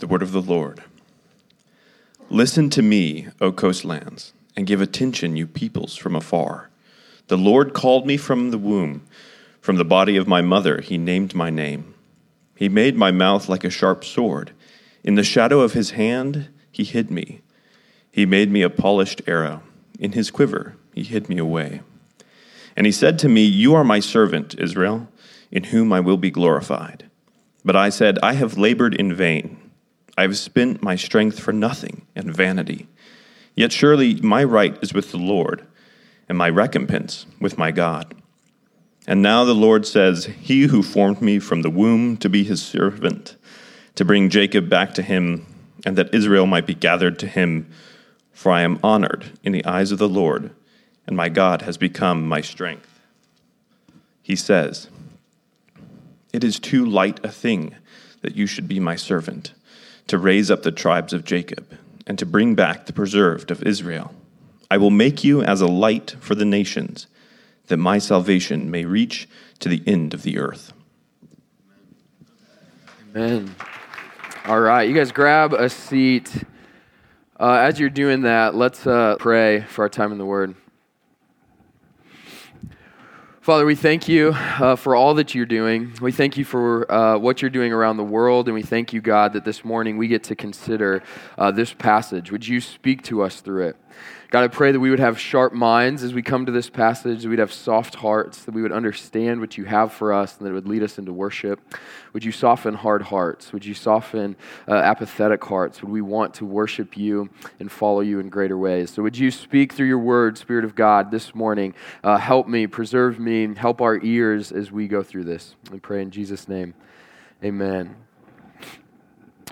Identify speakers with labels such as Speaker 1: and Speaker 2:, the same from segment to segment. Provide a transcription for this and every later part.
Speaker 1: The word of the Lord. Listen to me, O coastlands, and give attention, you peoples from afar. The Lord called me from the womb. From the body of my mother, he named my name. He made my mouth like a sharp sword. In the shadow of his hand, he hid me. He made me a polished arrow. In his quiver, he hid me away. And he said to me, You are my servant, Israel, in whom I will be glorified. But I said, I have labored in vain. I have spent my strength for nothing and vanity. Yet surely my right is with the Lord, and my recompense with my God. And now the Lord says, He who formed me from the womb to be his servant, to bring Jacob back to him, and that Israel might be gathered to him, for I am honored in the eyes of the Lord, and my God has become my strength. He says, It is too light a thing that you should be my servant, to raise up the tribes of Jacob, and to bring back the preserved of Israel. I will make you as a light for the nations, that my salvation may reach to the end of the earth.
Speaker 2: Amen. All right, you guys grab a seat. Uh, as you're doing that, let's uh, pray for our time in the Word. Father, we thank you uh, for all that you're doing. We thank you for uh, what you're doing around the world, and we thank you, God, that this morning we get to consider uh, this passage. Would you speak to us through it? God, I pray that we would have sharp minds as we come to this passage, that we'd have soft hearts, that we would understand what you have for us, and that it would lead us into worship. Would you soften hard hearts? Would you soften uh, apathetic hearts? Would we want to worship you and follow you in greater ways? So, would you speak through your word, Spirit of God, this morning? Uh, help me, preserve me, help our ears as we go through this. We pray in Jesus' name. Amen.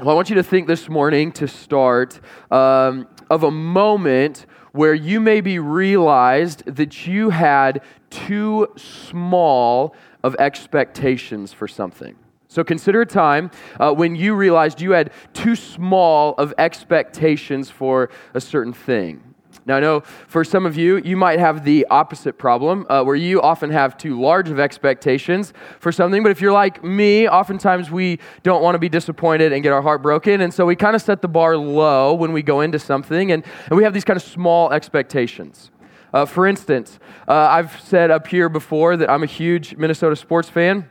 Speaker 2: Well, I want you to think this morning to start um, of a moment where you maybe realized that you had too small of expectations for something. So consider a time uh, when you realized you had too small of expectations for a certain thing. Now, I know for some of you, you might have the opposite problem uh, where you often have too large of expectations for something. But if you're like me, oftentimes we don't want to be disappointed and get our heart broken. And so we kind of set the bar low when we go into something, and, and we have these kind of small expectations. Uh, for instance, uh, I've said up here before that I'm a huge Minnesota sports fan.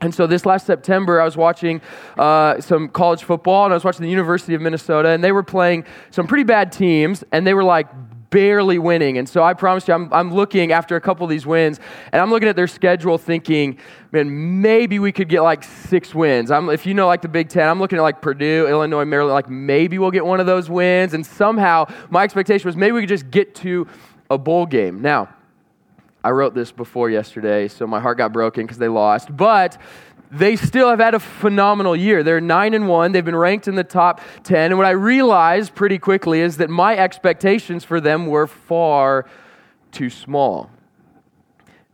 Speaker 2: And so this last September, I was watching uh, some college football, and I was watching the University of Minnesota, and they were playing some pretty bad teams, and they were like barely winning. And so I promise you, I'm, I'm looking after a couple of these wins, and I'm looking at their schedule thinking, man, maybe we could get like six wins. I'm, if you know like the Big Ten, I'm looking at like Purdue, Illinois, Maryland, like maybe we'll get one of those wins. And somehow my expectation was maybe we could just get to a bowl game. Now, I wrote this before yesterday, so my heart got broken because they lost. But they still have had a phenomenal year. They're 9 and 1. They've been ranked in the top 10. And what I realized pretty quickly is that my expectations for them were far too small.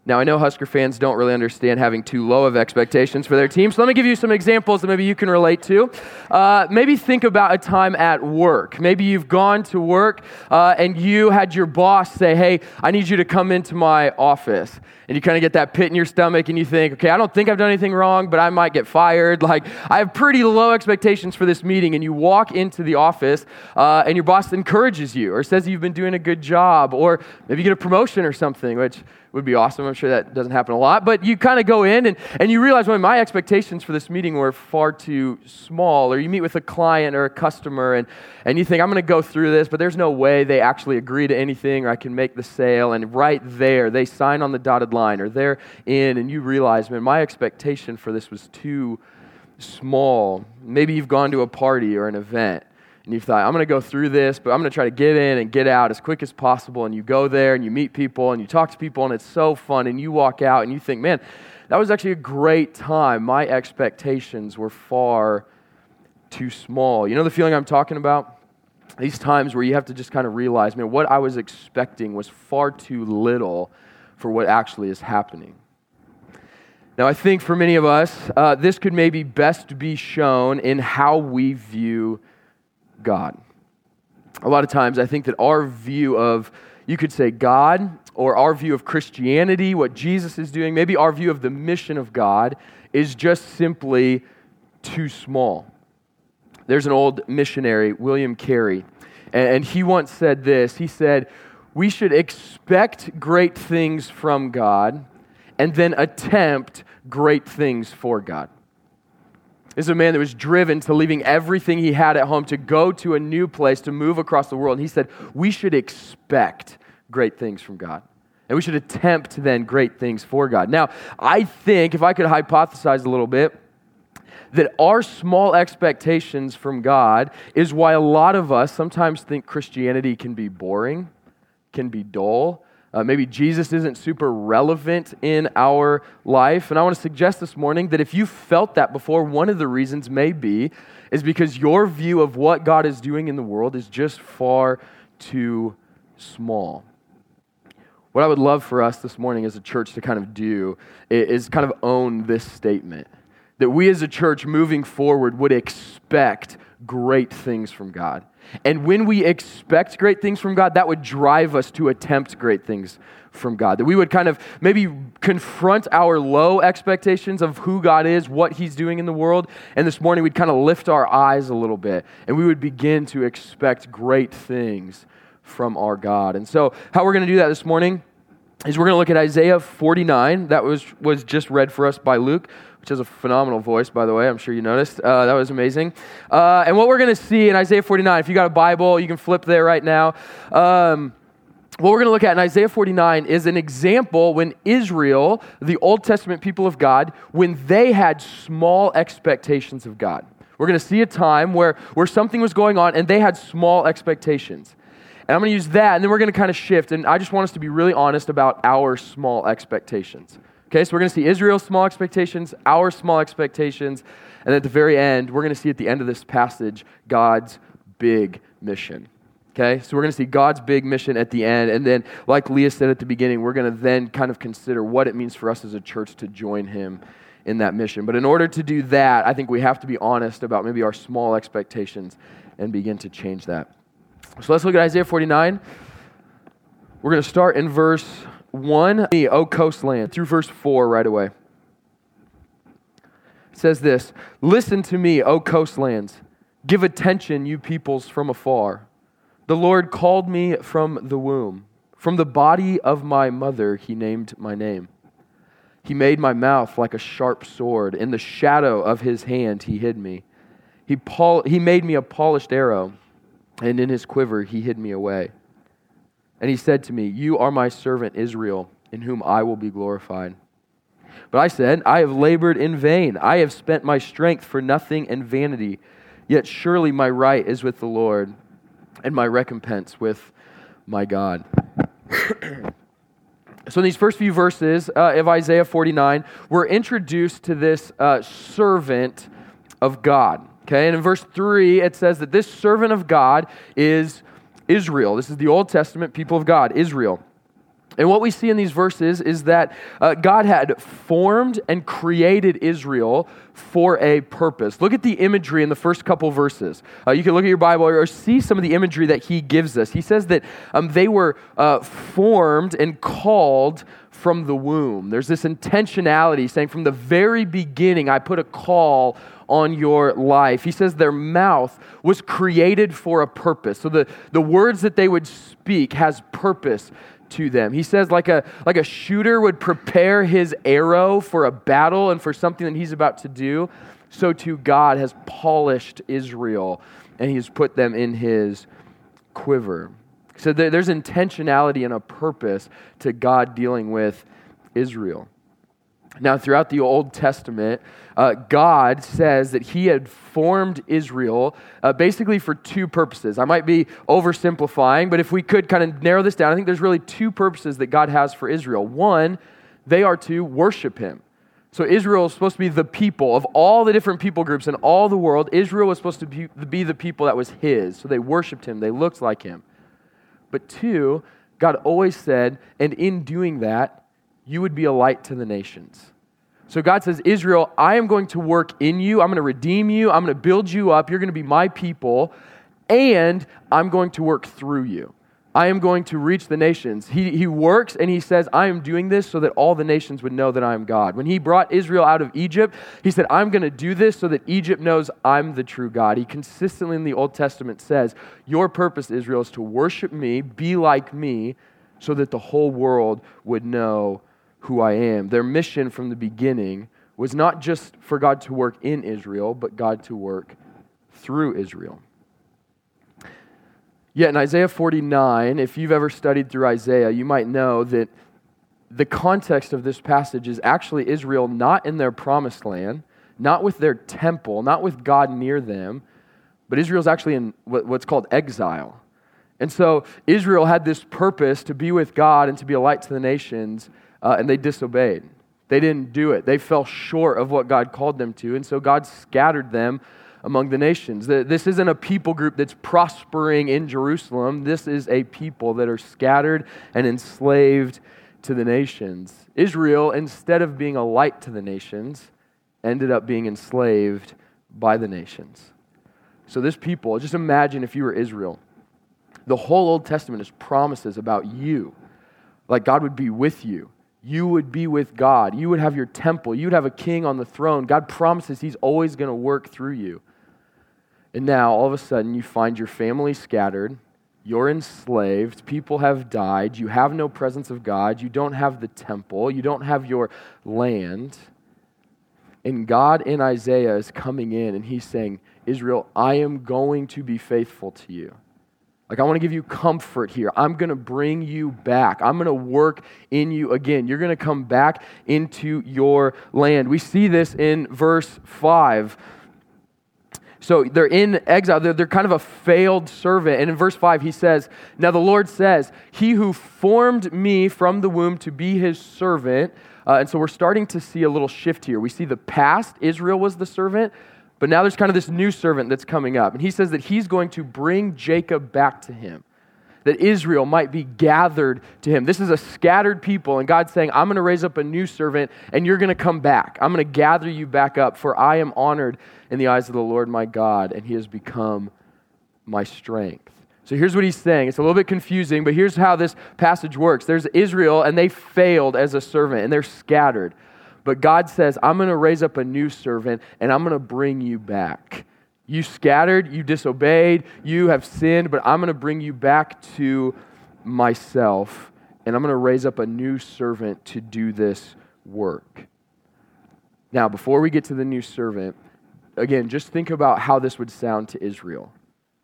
Speaker 2: Now, I know Husker fans don't really understand having too low of expectations for their team, so let me give you some examples that maybe you can relate to. Uh, maybe think about a time at work. Maybe you've gone to work uh, and you had your boss say, Hey, I need you to come into my office. And you kind of get that pit in your stomach and you think, Okay, I don't think I've done anything wrong, but I might get fired. Like, I have pretty low expectations for this meeting. And you walk into the office uh, and your boss encourages you or says you've been doing a good job, or maybe you get a promotion or something, which would be awesome. I'm sure that doesn't happen a lot. But you kind of go in and, and you realize, well, my expectations for this meeting were far too small. Or you meet with a client or a customer and, and you think, I'm going to go through this, but there's no way they actually agree to anything or I can make the sale. And right there, they sign on the dotted line or they're in and you realize, man, my expectation for this was too small. Maybe you've gone to a party or an event and you thought, I'm going to go through this, but I'm going to try to get in and get out as quick as possible. And you go there and you meet people and you talk to people, and it's so fun. And you walk out and you think, man, that was actually a great time. My expectations were far too small. You know the feeling I'm talking about? These times where you have to just kind of realize, man, what I was expecting was far too little for what actually is happening. Now, I think for many of us, uh, this could maybe best be shown in how we view God. A lot of times, I think that our view of, you could say, God, or our view of Christianity, what Jesus is doing, maybe our view of the mission of God is just simply too small. There's an old missionary, William Carey, and he once said this. He said, We should expect great things from God and then attempt great things for God. Is a man that was driven to leaving everything he had at home to go to a new place, to move across the world. And he said, We should expect great things from God. And we should attempt then great things for God. Now, I think, if I could hypothesize a little bit, that our small expectations from God is why a lot of us sometimes think Christianity can be boring, can be dull, uh, maybe Jesus isn't super relevant in our life. And I want to suggest this morning that if you felt that before, one of the reasons may be is because your view of what God is doing in the world is just far too small. What I would love for us this morning as a church to kind of do is kind of own this statement that we as a church moving forward would expect great things from God. And when we expect great things from God, that would drive us to attempt great things from God. That we would kind of maybe confront our low expectations of who God is, what He's doing in the world. And this morning we'd kind of lift our eyes a little bit and we would begin to expect great things from our God. And so, how we're going to do that this morning is we're going to look at Isaiah 49. That was, was just read for us by Luke which has a phenomenal voice, by the way. I'm sure you noticed. Uh, that was amazing. Uh, and what we're going to see in Isaiah 49, if you got a Bible, you can flip there right now. Um, what we're going to look at in Isaiah 49 is an example when Israel, the Old Testament people of God, when they had small expectations of God. We're going to see a time where, where something was going on and they had small expectations. And I'm going to use that, and then we're going to kind of shift. And I just want us to be really honest about our small expectations. Okay, so we're going to see Israel's small expectations, our small expectations, and at the very end, we're going to see at the end of this passage God's big mission. Okay, so we're going to see God's big mission at the end. And then, like Leah said at the beginning, we're going to then kind of consider what it means for us as a church to join him in that mission. But in order to do that, I think we have to be honest about maybe our small expectations and begin to change that. So let's look at Isaiah 49. We're going to start in verse 1, O oh, coastland, through verse 4 right away. It says this Listen to me, O coastlands. Give attention, you peoples from afar. The Lord called me from the womb. From the body of my mother, he named my name. He made my mouth like a sharp sword. In the shadow of his hand, he hid me. He, pol- he made me a polished arrow, and in his quiver, he hid me away. And he said to me, You are my servant Israel, in whom I will be glorified. But I said, I have labored in vain. I have spent my strength for nothing and vanity. Yet surely my right is with the Lord, and my recompense with my God. so, in these first few verses uh, of Isaiah 49, we're introduced to this uh, servant of God. Okay, and in verse 3, it says that this servant of God is Israel. This is the Old Testament people of God, Israel. And what we see in these verses is that uh, God had formed and created Israel for a purpose. Look at the imagery in the first couple verses. Uh, you can look at your Bible or see some of the imagery that he gives us. He says that um, they were uh, formed and called from the womb. There's this intentionality saying, from the very beginning, I put a call on your life. He says their mouth was created for a purpose. So the, the words that they would speak has purpose to them. He says like a like a shooter would prepare his arrow for a battle and for something that he's about to do, so too God has polished Israel and he's put them in his quiver. So there's intentionality and a purpose to God dealing with Israel. Now, throughout the Old Testament, uh, God says that He had formed Israel uh, basically for two purposes. I might be oversimplifying, but if we could kind of narrow this down, I think there's really two purposes that God has for Israel. One, they are to worship Him. So, Israel is supposed to be the people of all the different people groups in all the world. Israel was supposed to be, be the people that was His. So, they worshiped Him, they looked like Him. But two, God always said, and in doing that, you would be a light to the nations. So God says, Israel, I am going to work in you. I'm going to redeem you. I'm going to build you up. You're going to be my people. And I'm going to work through you. I am going to reach the nations. He, he works and he says, I am doing this so that all the nations would know that I am God. When he brought Israel out of Egypt, he said, I'm going to do this so that Egypt knows I'm the true God. He consistently in the Old Testament says, Your purpose, Israel, is to worship me, be like me, so that the whole world would know who I am. Their mission from the beginning was not just for God to work in Israel, but God to work through Israel. Yet in Isaiah 49, if you've ever studied through Isaiah, you might know that the context of this passage is actually Israel not in their promised land, not with their temple, not with God near them, but Israel's actually in what's called exile. And so Israel had this purpose to be with God and to be a light to the nations, uh, and they disobeyed. They didn't do it. They fell short of what God called them to, and so God scattered them among the nations. This isn't a people group that's prospering in Jerusalem. This is a people that are scattered and enslaved to the nations. Israel, instead of being a light to the nations, ended up being enslaved by the nations. So, this people, just imagine if you were Israel. The whole Old Testament is promises about you, like God would be with you. You would be with God. You would have your temple. You would have a king on the throne. God promises He's always going to work through you. And now, all of a sudden, you find your family scattered, you're enslaved, people have died, you have no presence of God, you don't have the temple, you don't have your land. And God in Isaiah is coming in and he's saying, Israel, I am going to be faithful to you. Like, I want to give you comfort here. I'm going to bring you back. I'm going to work in you again. You're going to come back into your land. We see this in verse 5. So they're in exile. They're, they're, kind of a failed servant. And in verse 5, he says, Now the Lord says, He who formed me from the womb to be his servant. Uh, and so we're starting to see a little shift here. We see the past, Israel was the servant, but now there's kind of this new servant that's coming up. And he says that he's going to bring Jacob back to him that Israel might be gathered to him. This is a scattered people, and God's saying, I'm going to raise up a new servant, and you're going to come back. I'm going to gather you back up, for I am honored in the eyes of the Lord my God, and he has become my strength. So here's what he's saying. It's a little bit confusing, but here's how this passage works. There's Israel, and they failed as a servant, and they're scattered. But God says, I'm going to raise up a new servant, and I'm going to bring you back. You scattered, you disobeyed, you have sinned, but I'm going to bring you back to myself, and I'm going to raise up a new servant to do this work. Now, before we get to the new servant, again, just think about how this would sound to Israel.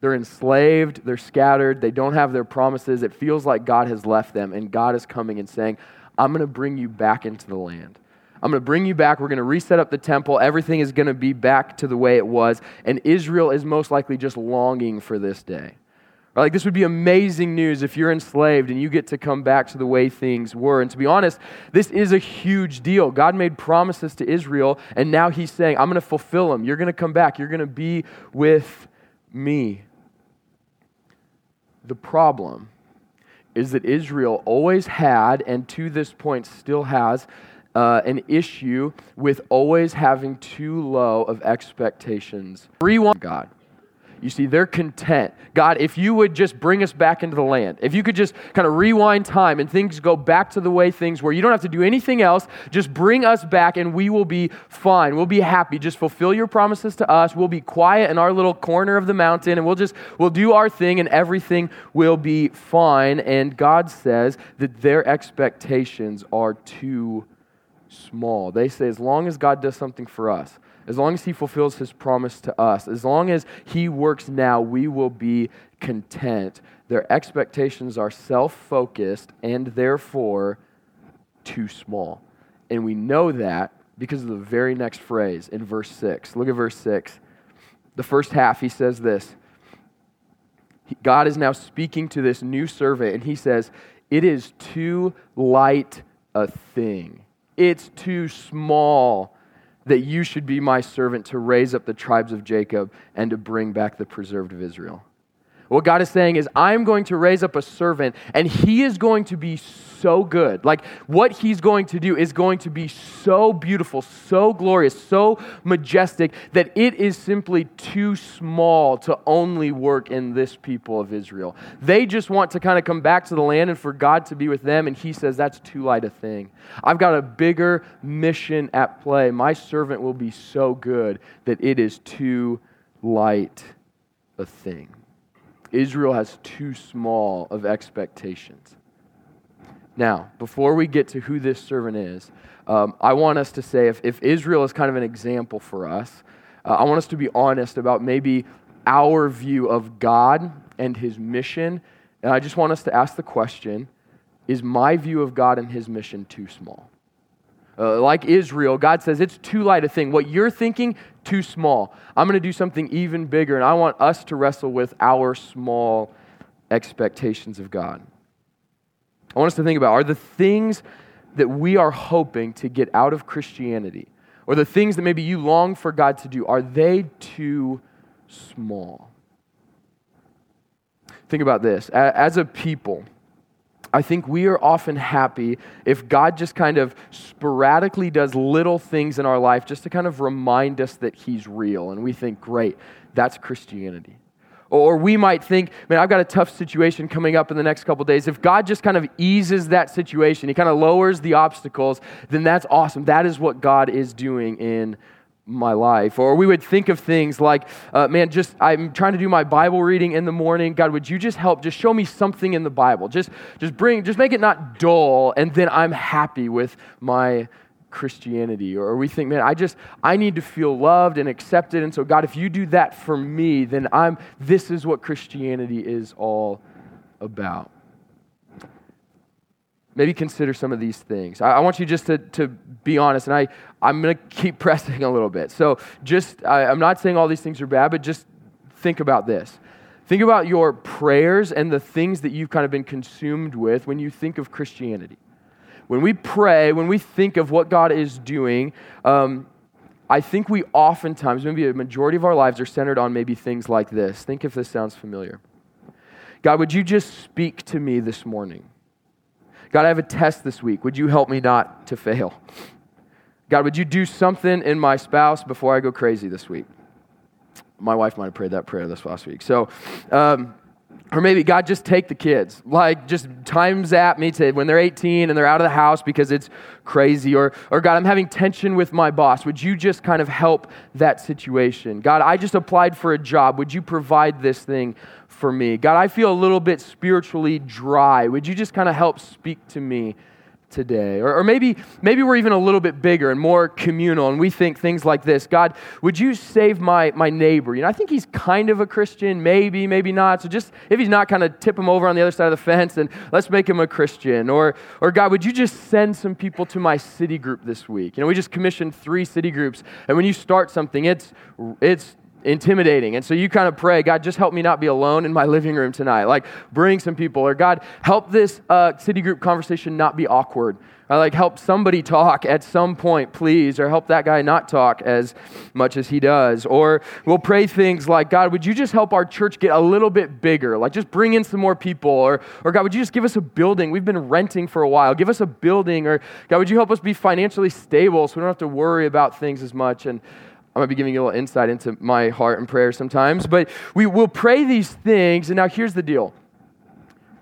Speaker 2: They're enslaved, they're scattered, they don't have their promises. It feels like God has left them, and God is coming and saying, I'm going to bring you back into the land. I'm going to bring you back. We're going to reset up the temple. Everything is going to be back to the way it was. And Israel is most likely just longing for this day. Like, this would be amazing news if you're enslaved and you get to come back to the way things were. And to be honest, this is a huge deal. God made promises to Israel, and now He's saying, I'm going to fulfill them. You're going to come back. You're going to be with me. The problem is that Israel always had, and to this point still has, uh, an issue with always having too low of expectations. Rewind God. You see, they're content. God, if you would just bring us back into the land, if you could just kind of rewind time and things go back to the way things were, you don't have to do anything else. Just bring us back and we will be fine. We'll be happy. Just fulfill your promises to us. We'll be quiet in our little corner of the mountain and we'll just, we'll do our thing and everything will be fine. And God says that their expectations are too small. They say, as long as God does something for us, as long as He fulfills His promise to us, as long as He works now, we will be content. Their expectations are self focused and therefore too small. And we know that because of the very next phrase in verse 6. Look at verse 6. The first half, he says this God is now speaking to this new servant, and he says, It is too light a thing it's too small that you should be my servant to raise up the tribes of Jacob and to bring back the preserved of Israel. What God is saying is, I'm going to raise up a servant, and he is going to be so good. Like, what he's going to do is going to be so beautiful, so glorious, so majestic that it is simply too small to only work in this people of Israel. They just want to kind of come back to the land and for God to be with them, and he says, That's too light a thing. I've got a bigger mission at play. My servant will be so good that it is too light a thing. Israel has too small of expectations. Now, before we get to who this servant is, um, I want us to say if, if Israel is kind of an example for us, uh, I want us to be honest about maybe our view of God and his mission. And I just want us to ask the question is my view of God and his mission too small? Uh, like Israel, God says it's too light a thing. What you're thinking, too small. I'm going to do something even bigger, and I want us to wrestle with our small expectations of God. I want us to think about are the things that we are hoping to get out of Christianity, or the things that maybe you long for God to do, are they too small? Think about this. As a people, I think we are often happy if God just kind of sporadically does little things in our life just to kind of remind us that He's real. And we think, great, that's Christianity. Or we might think, man, I've got a tough situation coming up in the next couple days. If God just kind of eases that situation, He kind of lowers the obstacles, then that's awesome. That is what God is doing in my life. Or we would think of things like, uh, man, just I'm trying to do my Bible reading in the morning. God, would you just help? Just show me something in the Bible. Just, just bring, just make it not dull, and then I'm happy with my Christianity. Or we think, man, I just I need to feel loved and accepted, and so God, if you do that for me, then I'm. This is what Christianity is all about maybe consider some of these things. I, I, want you just to, to be honest, and I, I'm going to keep pressing a little bit. So, just, I, I'm not saying all these things are bad, but just think about this. Think about your prayers and the things that you've kind of been consumed with when you think of Christianity. When we pray, when we think of what God is doing, um, I think we oftentimes, maybe a majority of our lives, are centered on maybe things like this. Think if this sounds familiar. God, would you just speak to me this morning? God, I have a test this week. Would you help me not to fail? God, would you do something in my spouse before I go crazy this week? My wife might have prayed that prayer this last week. So, um, or maybe God just take the kids. Like just time zap me to when they're 18 and they're out of the house because it's crazy. Or, or God, I'm having tension with my boss. Would you just kind of help that situation? God, I just applied for a job. Would you provide this thing for me. God, I feel a little bit spiritually dry. Would you just kind of help speak to me today? Or, or, maybe, maybe we're even a little bit bigger and more communal, and we think things like this God, would you save my, my neighbor? You know, I think he's kind of a Christian, maybe, maybe not. So just, if he's not, kind of tip him over on the other side of the fence and let's make him a Christian. Or, or God, would you just send some people to my city group this week? You know, we just commissioned three city groups, and when you start something, it's, it's intimidating. And so you kind of pray, God, just help me not be alone in my living room tonight. Like, bring some people. Or, God, help this uh, city group conversation not be awkward. Or, like, help somebody talk at some point, please. Or help that guy not talk as much as he does. Or we'll pray things like, God, would you just help our church get a little bit bigger? Like, just bring in some more people. Or, or God, would you just give us a building? We've been renting for a while. Give us a building. Or, God, would you help us be financially stable so we don't have to worry about things as much? And, I might be giving you a little insight into my heart and prayer sometimes, but we will pray these things. And now here's the deal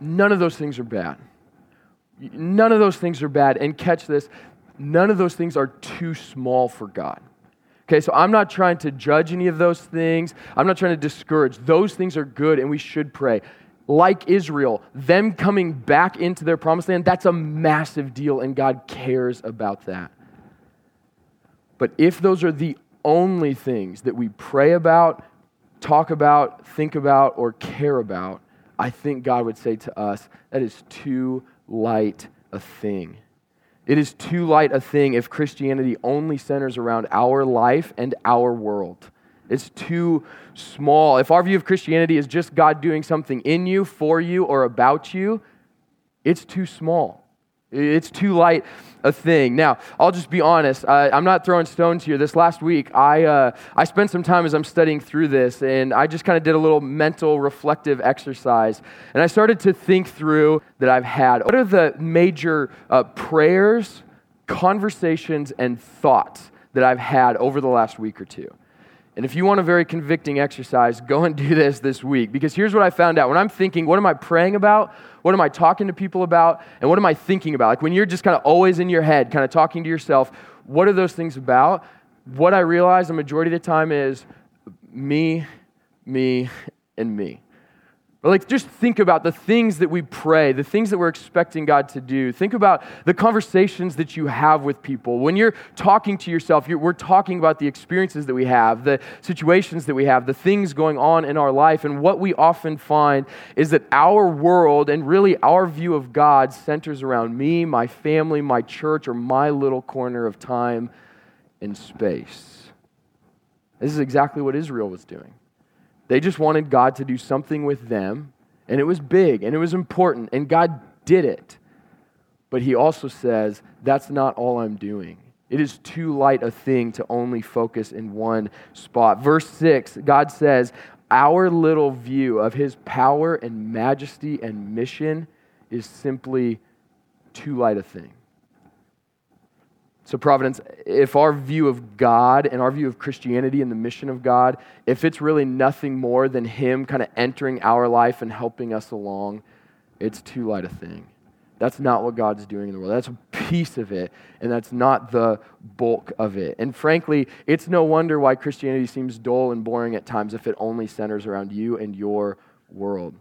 Speaker 2: none of those things are bad. None of those things are bad. And catch this none of those things are too small for God. Okay, so I'm not trying to judge any of those things. I'm not trying to discourage. Those things are good and we should pray. Like Israel, them coming back into their promised land, that's a massive deal and God cares about that. But if those are the only things that we pray about, talk about, think about, or care about, I think God would say to us, that is too light a thing. It is too light a thing if Christianity only centers around our life and our world. It's too small. If our view of Christianity is just God doing something in you, for you, or about you, it's too small. It's too light a thing. Now, I'll just be honest. I, am not throwing stones here. This last week, I, uh, I spent some time as I'm studying through this, and I just kind of did a little mental reflective exercise. And I started to think through that I've had. What are the major uh, prayers, conversations, and thoughts that I've had over the last week or two? And if you want a very convicting exercise, go and do this this week. Because here's what I found out. When I'm thinking, what am I praying about? What am I talking to people about? And what am I thinking about? Like when you're just kind of always in your head, kind of talking to yourself, what are those things about? What I realize the majority of the time is me, me, and me. Or like just think about the things that we pray, the things that we're expecting God to do. Think about the conversations that you have with people. When you're talking to yourself, you're, we're talking about the experiences that we have, the situations that we have, the things going on in our life. And what we often find is that our world and really our view of God centers around me, my family, my church, or my little corner of time and space. This is exactly what Israel was doing. They just wanted God to do something with them, and it was big and it was important, and God did it. But He also says, That's not all I'm doing. It is too light a thing to only focus in one spot. Verse 6, God says, Our little view of His power and majesty and mission is simply too light a thing. So, Providence, if our view of God and our view of Christianity and the mission of God, if it's really nothing more than Him kind of entering our life and helping us along, it's too light a thing. That's not what God's doing in the world. That's a piece of it, and that's not the bulk of it. And frankly, it's no wonder why Christianity seems dull and boring at times if it only centers around you and your world.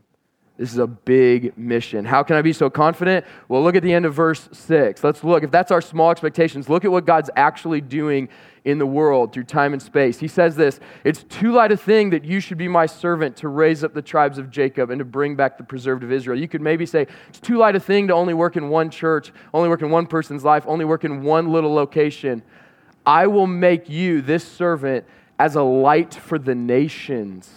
Speaker 2: This is a big mission. How can I be so confident? Well, look at the end of verse 6. Let's look. If that's our small expectations, look at what God's actually doing in the world through time and space. He says this It's too light a thing that you should be my servant to raise up the tribes of Jacob and to bring back the preserved of Israel. You could maybe say, It's too light a thing to only work in one church, only work in one person's life, only work in one little location. I will make you, this servant, as a light for the nations,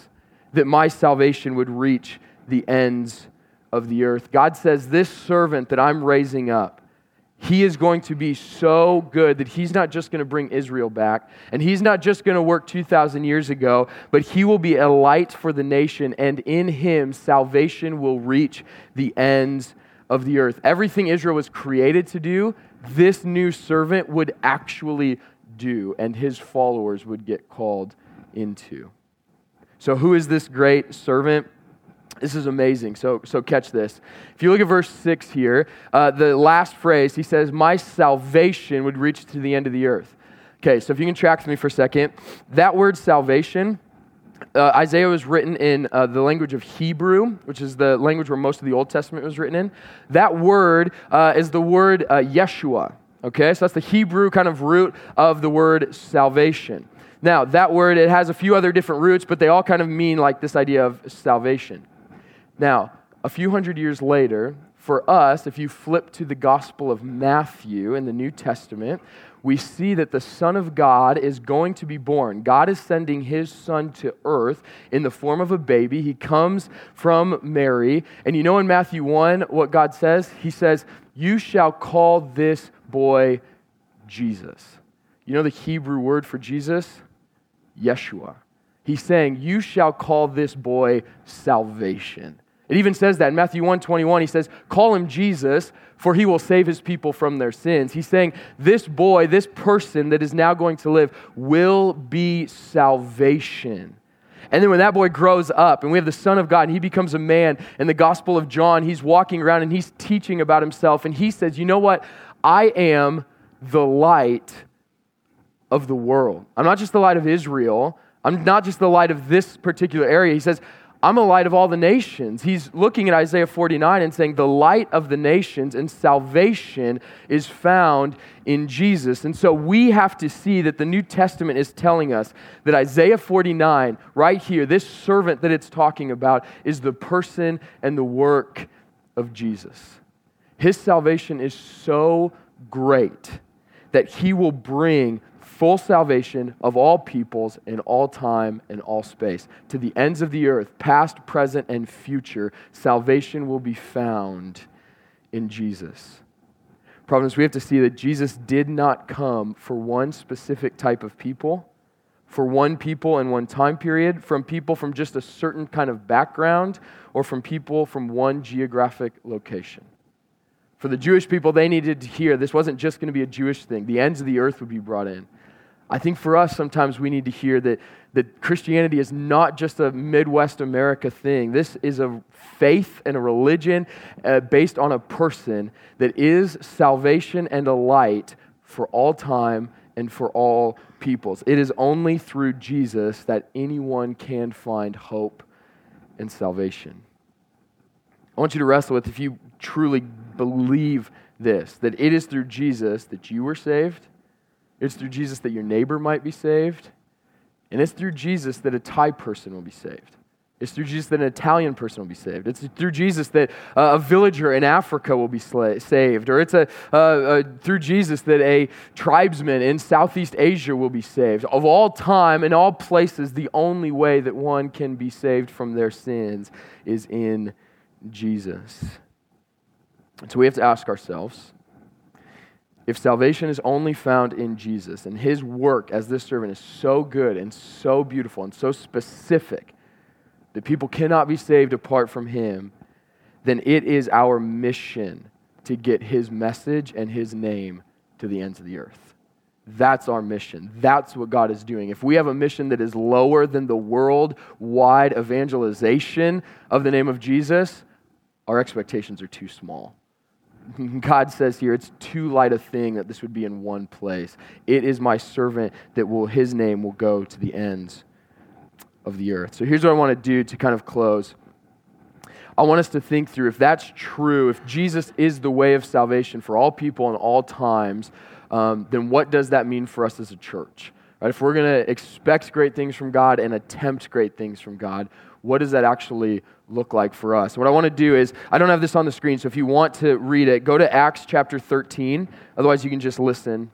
Speaker 2: that my salvation would reach the ends of the earth. God says, This servant that I'm raising up, he is going to be so good that he's not just going to bring Israel back, and he's not just going to work 2,000 years ago, but he will be a light for the nation, and in him, salvation will reach the ends of the earth. Everything Israel was created to do, this new servant would actually do, and his followers would get called into. So, who is this great servant? This is amazing. So, so catch this. If you look at verse 6 here, uh, the last phrase, he says, My salvation would reach to the end of the earth. Okay, so if you can track with me for a second, that word salvation, uh, Isaiah was written in uh, the language of Hebrew, which is the language where most of the Old Testament was written in. That word uh, is the word uh, Yeshua. Okay, so that's the Hebrew kind of root of the word salvation. Now, that word, it has a few other different roots, but they all kind of mean like this idea of salvation. Now, a few hundred years later, for us, if you flip to the Gospel of Matthew in the New Testament, we see that the Son of God is going to be born. God is sending his Son to earth in the form of a baby. He comes from Mary. And you know in Matthew 1 what God says? He says, You shall call this boy Jesus. You know the Hebrew word for Jesus? Yeshua. He's saying, You shall call this boy salvation. It even says that in Matthew 1 21, he says, Call him Jesus, for he will save his people from their sins. He's saying, This boy, this person that is now going to live, will be salvation. And then when that boy grows up and we have the Son of God and he becomes a man in the Gospel of John, he's walking around and he's teaching about himself. And he says, You know what? I am the light of the world. I'm not just the light of Israel. I'm not just the light of this particular area. He says, I'm a light of all the nations. He's looking at Isaiah 49 and saying, The light of the nations and salvation is found in Jesus. And so we have to see that the New Testament is telling us that Isaiah 49, right here, this servant that it's talking about, is the person and the work of Jesus. His salvation is so great that he will bring full salvation of all peoples in all time and all space. To the ends of the earth, past, present, and future, salvation will be found in Jesus. Providence, we have to see that Jesus did not come for one specific type of people, for one people in one time period, from people from just a certain kind of background, or from people from one geographic location. For the Jewish people, they needed to hear this wasn't just going to be a Jewish thing, the ends of the earth would be brought in. I think for us, sometimes we need to hear that, that Christianity is not just a Midwest America thing. This is a faith and a religion uh, based on a person that is salvation and a light for all time and for all peoples. It is only through Jesus that anyone can find hope and salvation. I want you to wrestle with if you truly believe this that it is through Jesus that you were saved it's through Jesus that your neighbor might be saved. And it's through Jesus that a Thai person will be saved. It's through Jesus that an Italian person will be saved. It's through Jesus that uh, a villager in Africa will be saved. Or it's a, uh, uh, through Jesus that a tribesman in Southeast Asia will be saved. Of all time, and all places, the only way that one can be saved from their sins is in Jesus. So we have to ask ourselves if salvation is only found in Jesus and his work as this servant is so good and so beautiful and so specific that people cannot be saved apart from him, then it is our mission to get his message and his name to the ends of the earth. That's our mission. That's what God is doing. If we have a mission that is lower than the worldwide evangelization of the name of Jesus, our expectations are too small. God says here, it's too light a thing that this would be in one place. It is my servant that will, his name will go to the ends of the earth. So here's what I want to do to kind of close. I want us to think through if that's true, if Jesus is the way of salvation for all people in all times, um, then what does that mean for us as a church? Right? If we're going to expect great things from God and attempt great things from God, what does that actually look like for us? What I want to do is, I don't have this on the screen, so if you want to read it, go to Acts chapter 13. Otherwise, you can just listen.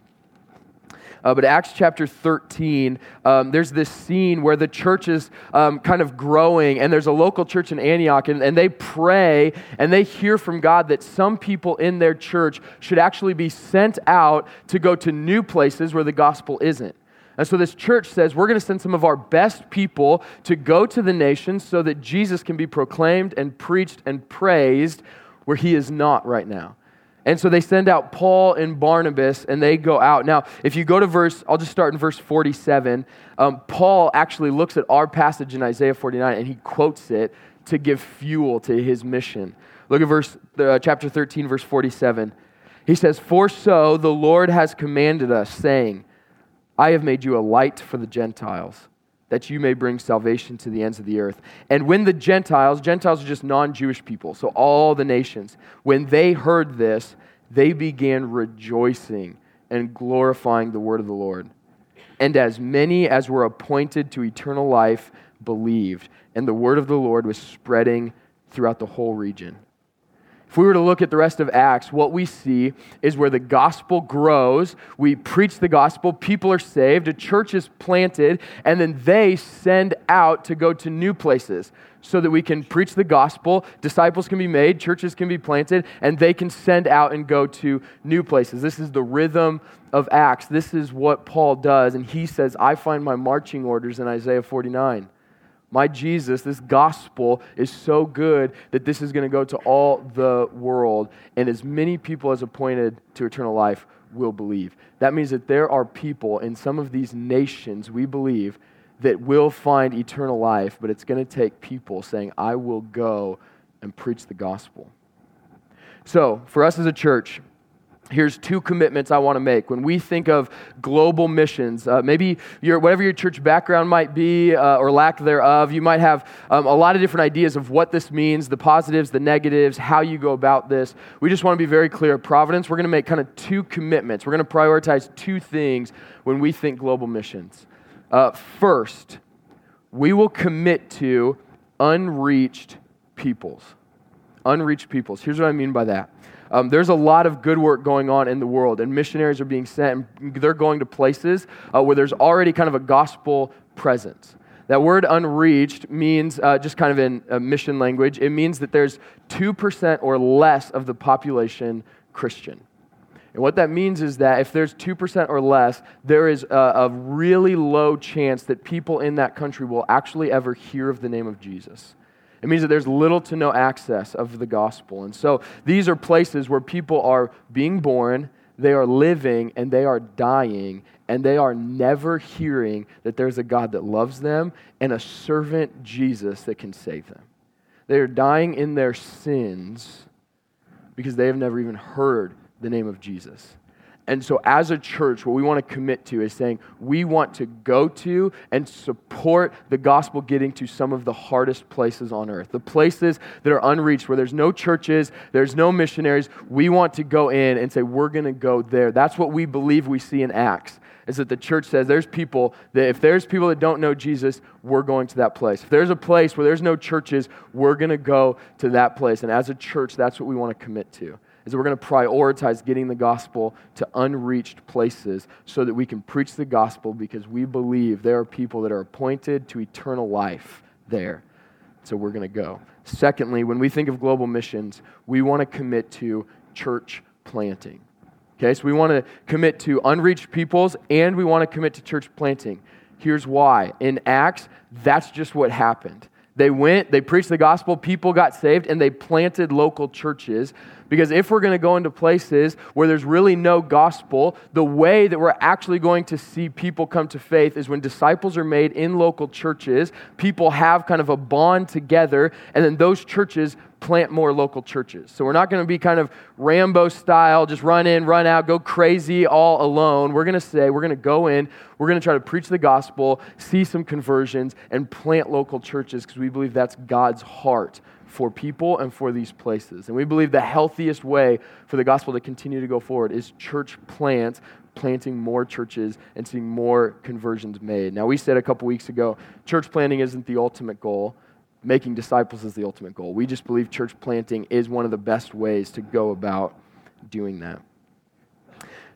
Speaker 2: Uh, but Acts chapter 13, um, there's this scene where the church is um, kind of growing, and there's a local church in Antioch, and, and they pray and they hear from God that some people in their church should actually be sent out to go to new places where the gospel isn't. And so this church says we're going to send some of our best people to go to the nations so that Jesus can be proclaimed and preached and praised where he is not right now. And so they send out Paul and Barnabas and they go out. Now, if you go to verse, I'll just start in verse 47. Um, Paul actually looks at our passage in Isaiah 49 and he quotes it to give fuel to his mission. Look at verse, uh, chapter 13, verse 47. He says, For so the Lord has commanded us, saying, I have made you a light for the Gentiles, that you may bring salvation to the ends of the earth. And when the Gentiles, Gentiles are just non Jewish people, so all the nations, when they heard this, they began rejoicing and glorifying the word of the Lord. And as many as were appointed to eternal life believed, and the word of the Lord was spreading throughout the whole region. If we were to look at the rest of Acts, what we see is where the gospel grows, we preach the gospel, people are saved, a church is planted, and then they send out to go to new places so that we can preach the gospel, disciples can be made, churches can be planted, and they can send out and go to new places. This is the rhythm of Acts. This is what Paul does, and he says, I find my marching orders in Isaiah 49. My Jesus, this gospel is so good that this is going to go to all the world, and as many people as appointed to eternal life will believe. That means that there are people in some of these nations, we believe, that will find eternal life, but it's going to take people saying, I will go and preach the gospel. So, for us as a church, here's two commitments I want to make. When we think of global missions, uh, maybe your, whatever your church background might be uh, or lack thereof, you might have um, a lot of different ideas of what this means the positives, the negatives, how you go about this. We just want to be very clear at Providence. We're going to make kind of two commitments. We're going to prioritize two things when we think global missions. Uh, first, we will commit to unreached peoples. Unreached peoples. Here's what I mean by that. Um, there's a lot of good work going on in the world, and missionaries are being sent, and they're going to places uh, where there's already kind of a gospel presence. That word unreached means, uh, just kind of in uh, mission language, it means that there's 2% or less of the population Christian. And what that means is that if there's 2% or less, there is a, a, really low chance that people in that country will actually ever hear of the name of Jesus. It means that there's little to no access of the gospel. And so these are places where people are being born, they are living, and they are dying, and they are never hearing that there's a God that loves them and a servant Jesus that can save them. They are dying in their sins because they have never even heard the name of Jesus. And so, as a church, what we want to commit to is saying we want to go to and support the gospel getting to some of the hardest places on earth, the places that are unreached, where there's no churches, there's no missionaries. We want to go in and say, we're going to go there. That's what we believe we see in Acts. Is that the church says there's people that if there's people that don't know Jesus, we're going to that place. If there's a place where there's no churches, we're going to go to that place. And as a church, that's what we want to commit to is we're going to prioritize getting the gospel to unreached places so that we can preach the gospel because we believe there are people that are appointed to eternal life there. So we're going to go. Secondly, when we think of global missions, we want to commit to church planting. Okay, so we want to commit to unreached peoples and we want to commit to church planting. Here's why. In Acts, that's just what happened. They went, they preached the gospel, people got saved, and they planted local churches. Because if we're going to go into places where there's really no gospel, the way that we're actually going to see people come to faith is when disciples are made in local churches, people have kind of a bond together, and then those churches plant more local churches. So we're not going to be kind of Rambo style, just run in, run out, go crazy all alone. We're going to say, we're going to go in, we're going to try to preach the gospel, see some conversions, and plant local churches because we believe that's God's heart for people and for these places. And we believe the healthiest way for the gospel to continue to go forward is church plants planting more churches and seeing more conversions made. Now, we said a couple weeks ago, church planting isn't the ultimate goal making disciples is the ultimate goal. We just believe church planting is one of the best ways to go about doing that.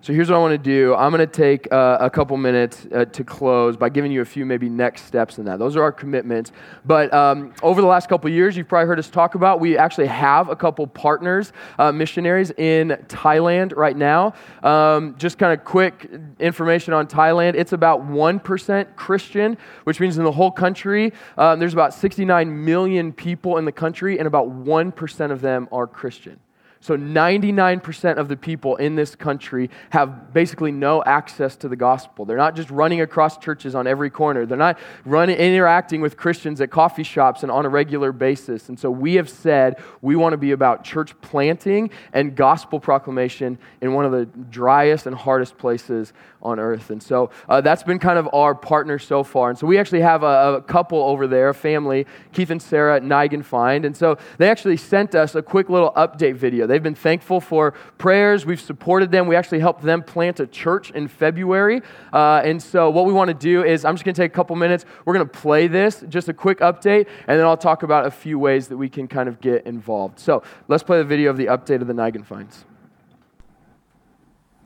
Speaker 2: So here's what I want to do. I'm going to take uh, a couple minutes uh, to close by giving you a few maybe next steps in that. Those are our commitments. But um, over the last couple years, you've probably heard us talk about, we actually have a couple partners, uh, missionaries in Thailand right now. Um, just kind of quick information on Thailand. It's about 1% Christian, which means in the whole country, um, there's about 69 million people in the country, and about 1% of them are Christian. So 99% of the people in this country have basically no access to the gospel. They're not just running across churches on every corner. They're not running interacting with Christians at coffee shops and on a regular basis. And so we have said we want to be about church planting and gospel proclamation in one of the driest and hardest places on earth. And so uh, that's been kind of our partner so far. And so we actually have a, a couple over there, a family, Keith and Sarah Nigan Find. And so they actually sent us a quick little update video. They've been thankful for prayers. We've supported them. We actually helped them plant a church in February. Uh, and so what we want to do is I'm just going to take a couple minutes. We're going to play this, just a quick update, and then I'll talk about a few ways that we can kind of get involved. So let's play the video of the update of the Nigan Finds.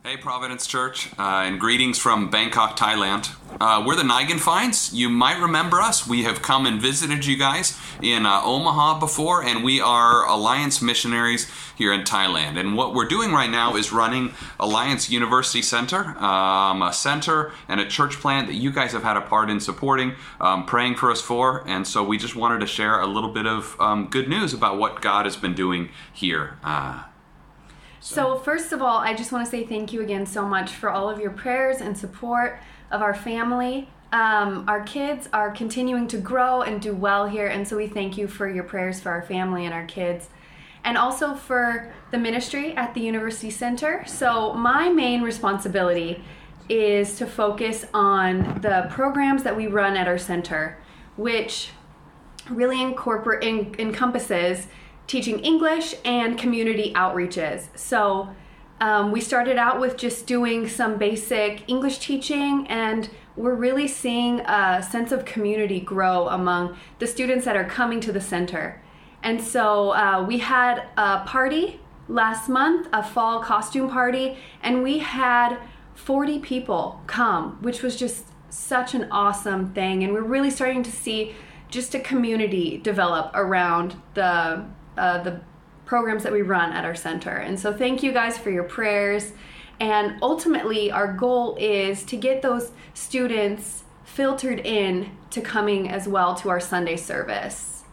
Speaker 3: Hey, Providence Church, uh, and greetings from Bangkok, Thailand. Uh, we're the Nigan Finds. You might remember us. We have come and visited you guys in uh, Omaha before, and we are Alliance missionaries here in Thailand. And what we're doing right now is running Alliance University Center, um, a center and a church plant that you guys have had a part in supporting, um, praying for us for. And so we just wanted to share a little bit of um, good news about what God has been doing here. Uh,
Speaker 4: so, first of all, I just want to say thank you again so much for all of your prayers and support of our family. Um, our kids are continuing to grow and do well here, and so we thank you for your prayers for our family and our kids. And also for the ministry at the University Center. So, my main responsibility is to focus on the programs that we run at our center, which really incorporate en- encompasses teaching English and community outreaches. So um, we started out with just doing some basic English teaching, and we're really seeing a sense of community grow among the students that are coming to the center. And so uh, we had a party last month, a fall costume party, and we had 40 people come, which was just such an awesome thing. And we're really starting to see just a community develop around the uh, the programs that we run at our center. And so thank you guys for your prayers And ultimately, our goal is to get those students filtered in to coming as well to our Sunday service.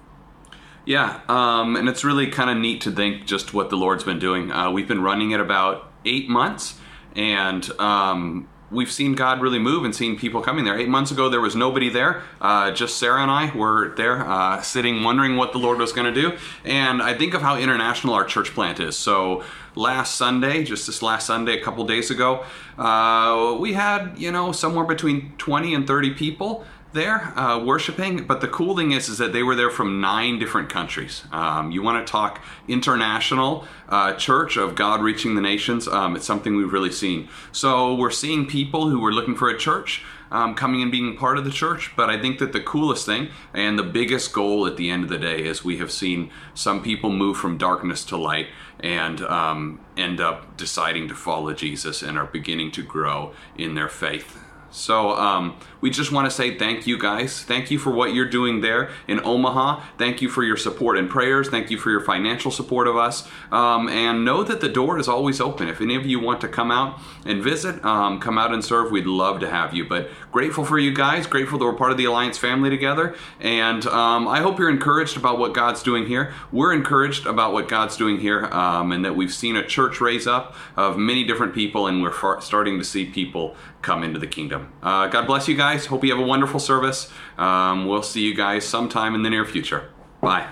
Speaker 3: Yeah, um, and it's really kind of neat to think just what the Lord's been doing. Uh, we've been running it about eight months, and um, we've seen God really move and seen people coming there. Eight months ago, there was nobody there. Uh, just Sarah and I were there, uh, sitting, wondering what the Lord was going to do. And I think of how international our church plant is. So last Sunday, just this last Sunday, a couple days ago, uh, we had you know somewhere between 20 and 30 people there uh, worshiping. But the cool thing is, is that they were there from nine different countries. Um, you want to talk international uh, church of God reaching the nations? Um, it's something we've really seen. So we're seeing people who were looking for a church. Um, coming and being part of the church, but I think that the coolest thing and the biggest goal at the end of the day is we have seen some people move from darkness to light and um, end up deciding to follow Jesus and are beginning to grow in their faith. So um, we just want to say thank you guys. Thank you for what you're doing there in Omaha. Thank you for your support and prayers. Thank you for your financial support of us. Um, and know that the door is always open. If any of you want to come out and visit, um, come out and serve, we'd love to have you. But grateful for you guys. Grateful that we're part of the Alliance family together. And um, I hope you're encouraged about what God's doing here. We're encouraged about what God's doing here um, and that we've seen a church raise up of many different people and we're far- starting to see people come into the kingdom. Uh, God bless you guys. Hope you have a wonderful service. Um, we'll see you guys sometime in the near future. Bye.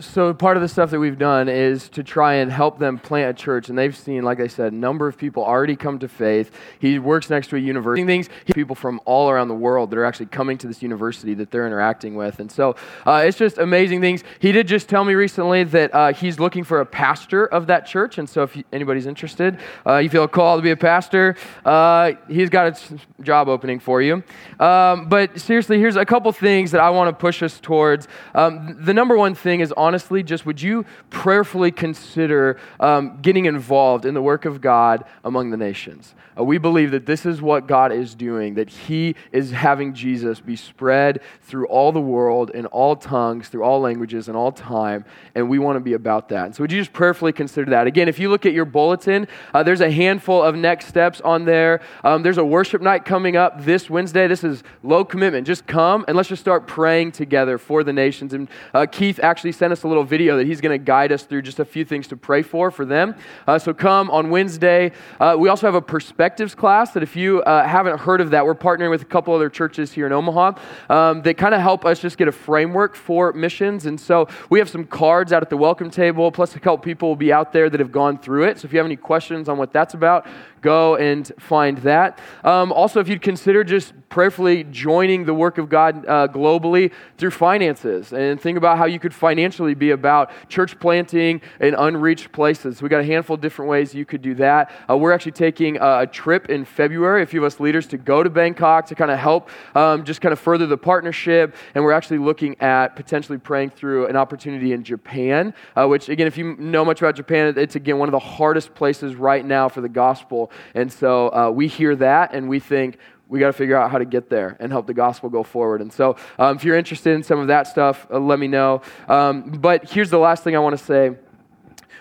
Speaker 2: So part of the stuff that we've done is to try and help them plant a church and they've seen like i said a number of people already come to faith. He works next to a university. Things people from all around the world that are actually coming to this university that they're interacting with. And so uh, it's just amazing things. He did just tell me recently that uh, he's looking for a pastor of that church. And so if anybody's interested uh, you feel called to be a pastor uh, he's got a job opening for you. Um, but seriously here's a couple things that i want to push us towards. Um, the number one thing is honestly, just would you prayerfully consider um, getting involved in the work of God among the nations? Uh, we believe that this is what God is doing, that He is having Jesus be spread through all the world, in all tongues, through all languages, and all time, and we want to be about that. And so, would you just prayerfully consider that? Again, if you look at your bulletin, uh, there's a handful of next steps on there. Um, there's a worship night coming up this Wednesday. This is low commitment. Just come and let's just start praying together for the nations. And uh, Keith actually sent us a little video that he's going to guide us through just a few things to pray for for them. Uh, so, come on Wednesday. Uh, we also have a perspective perspectives class that if you uh, haven't heard of that, we're partnering with a couple other churches here in Omaha um, that kind of help us just get a framework for missions. And so we have some cards out at the welcome table, plus a couple people will be out there that have gone through it. So if you have any questions on what that's about, go and find that. Um, also, if you'd consider just prayerfully joining the work of God uh, globally through finances and think about how you could financially be about church planting in unreached places. we've got a handful of different ways you could do that. Uh, we're actually taking a trip in February, a few of us leaders, to go to Bangkok to kind of help um, just kind of further the partnership. And we're actually looking at potentially praying through an opportunity in Japan, uh, which, again, if you know much about Japan, it's again one of the hardest places right now for the gospel and so uh, we hear that and we think, we got to figure out how to get there and help the gospel go forward. And so, um, if you're interested in some of that stuff, uh, let me know. Um, but here's the last thing I want to say.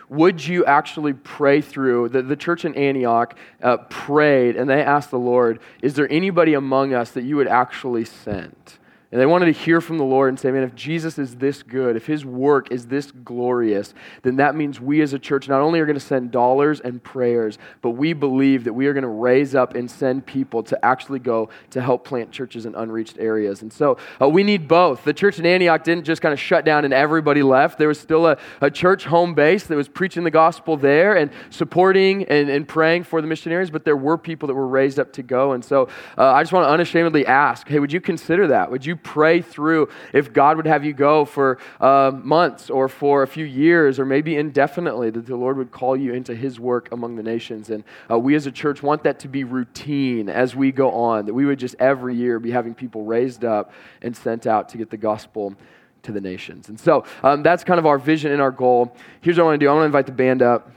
Speaker 2: Would you actually pray through? The, the church in Antioch uh, prayed and they asked the Lord, Is there anybody among us that you would actually send? And they wanted to hear from the Lord and say, man, if Jesus is this good, if his work is this glorious, then that means we as a church not only are going to send dollars and prayers, but we believe that we are going to raise up and send people to actually go to help plant churches in unreached areas. And so uh, we need both. The church in Antioch didn't just kind of shut down and everybody left. There was still a, a church home base that was preaching the gospel there and supporting and, and praying for the missionaries, but there were people that were raised up to go. And so uh, I just want to unashamedly ask hey, would you consider that? Would you pray through if God would have you go for uh, months or for a few years or maybe indefinitely, that the Lord would call you into His work among the nations. And uh, we as a church want that to be routine as we go on, that we would just every year be having people raised up and sent out to get the gospel to the nations. And so um, that's kind of our vision and our goal. Here's what I want to do I want to invite the band up.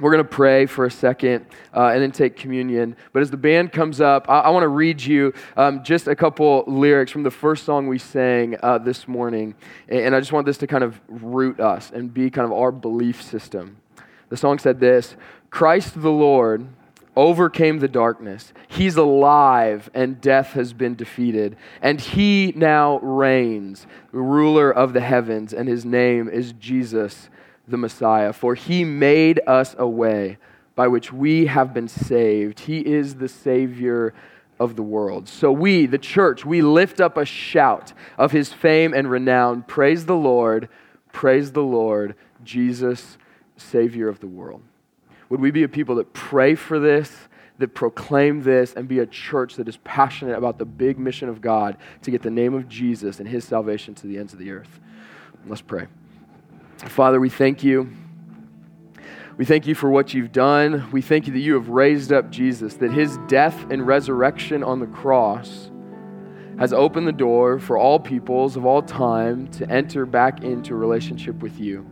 Speaker 2: We're going to pray for a second uh, and then take communion. But as the band comes up, I, I want to read you um, just a couple lyrics from the first song we sang uh, this morning. And, and I just want this to kind of root us and be kind of our belief system. The song said this Christ the Lord overcame the darkness. He's alive, and death has been defeated. And he now reigns, ruler of the heavens, and his name is Jesus the Messiah. For he made us a way by which we have been saved. He is the Savior of the world. So we, the church, we lift up a shout of his fame and renown. Praise the Lord, praise the Lord, Jesus, Savior of the world. Would we be a people that pray for this, that proclaim this, and be a church that is passionate about the big mission of God to get the name of Jesus and his salvation to the ends of the earth? Let's pray. Father, we thank you. We thank you for what you've done. We thank you that you have raised up Jesus, that his death and resurrection on the cross has opened the door for all peoples of all time to enter back into a relationship with you.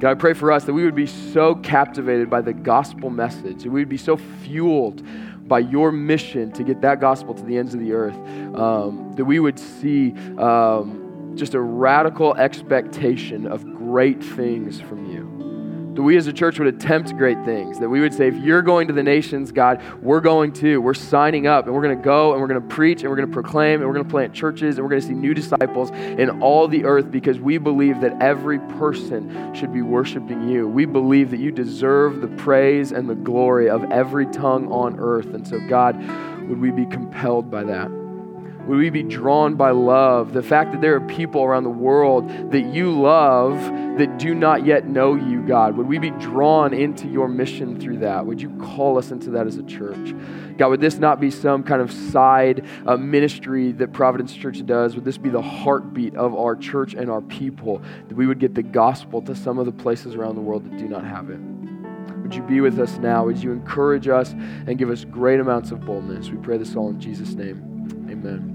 Speaker 2: God, I pray for us that we would be so captivated by the gospel message, that we would be so fueled by your mission to get that gospel to the ends of the earth, um, that we would see. Um, just a radical expectation of great things from you. That we as a church would attempt great things. That we would say, if you're going to the nations, God, we're going to. We're signing up and we're going to go and we're going to preach and we're going to proclaim and we're going to plant churches and we're going to see new disciples in all the earth because we believe that every person should be worshiping you. We believe that you deserve the praise and the glory of every tongue on earth. And so, God, would we be compelled by that? Would we be drawn by love? The fact that there are people around the world that you love that do not yet know you, God. Would we be drawn into your mission through that? Would you call us into that as a church? God, would this not be some kind of side uh, ministry that Providence Church does? Would this be the heartbeat of our church and our people? That we would get the gospel to some of the places around the world that do not have it? Would you be with us now? Would you encourage us and give us great amounts of boldness? We pray this all in Jesus' name. Amen.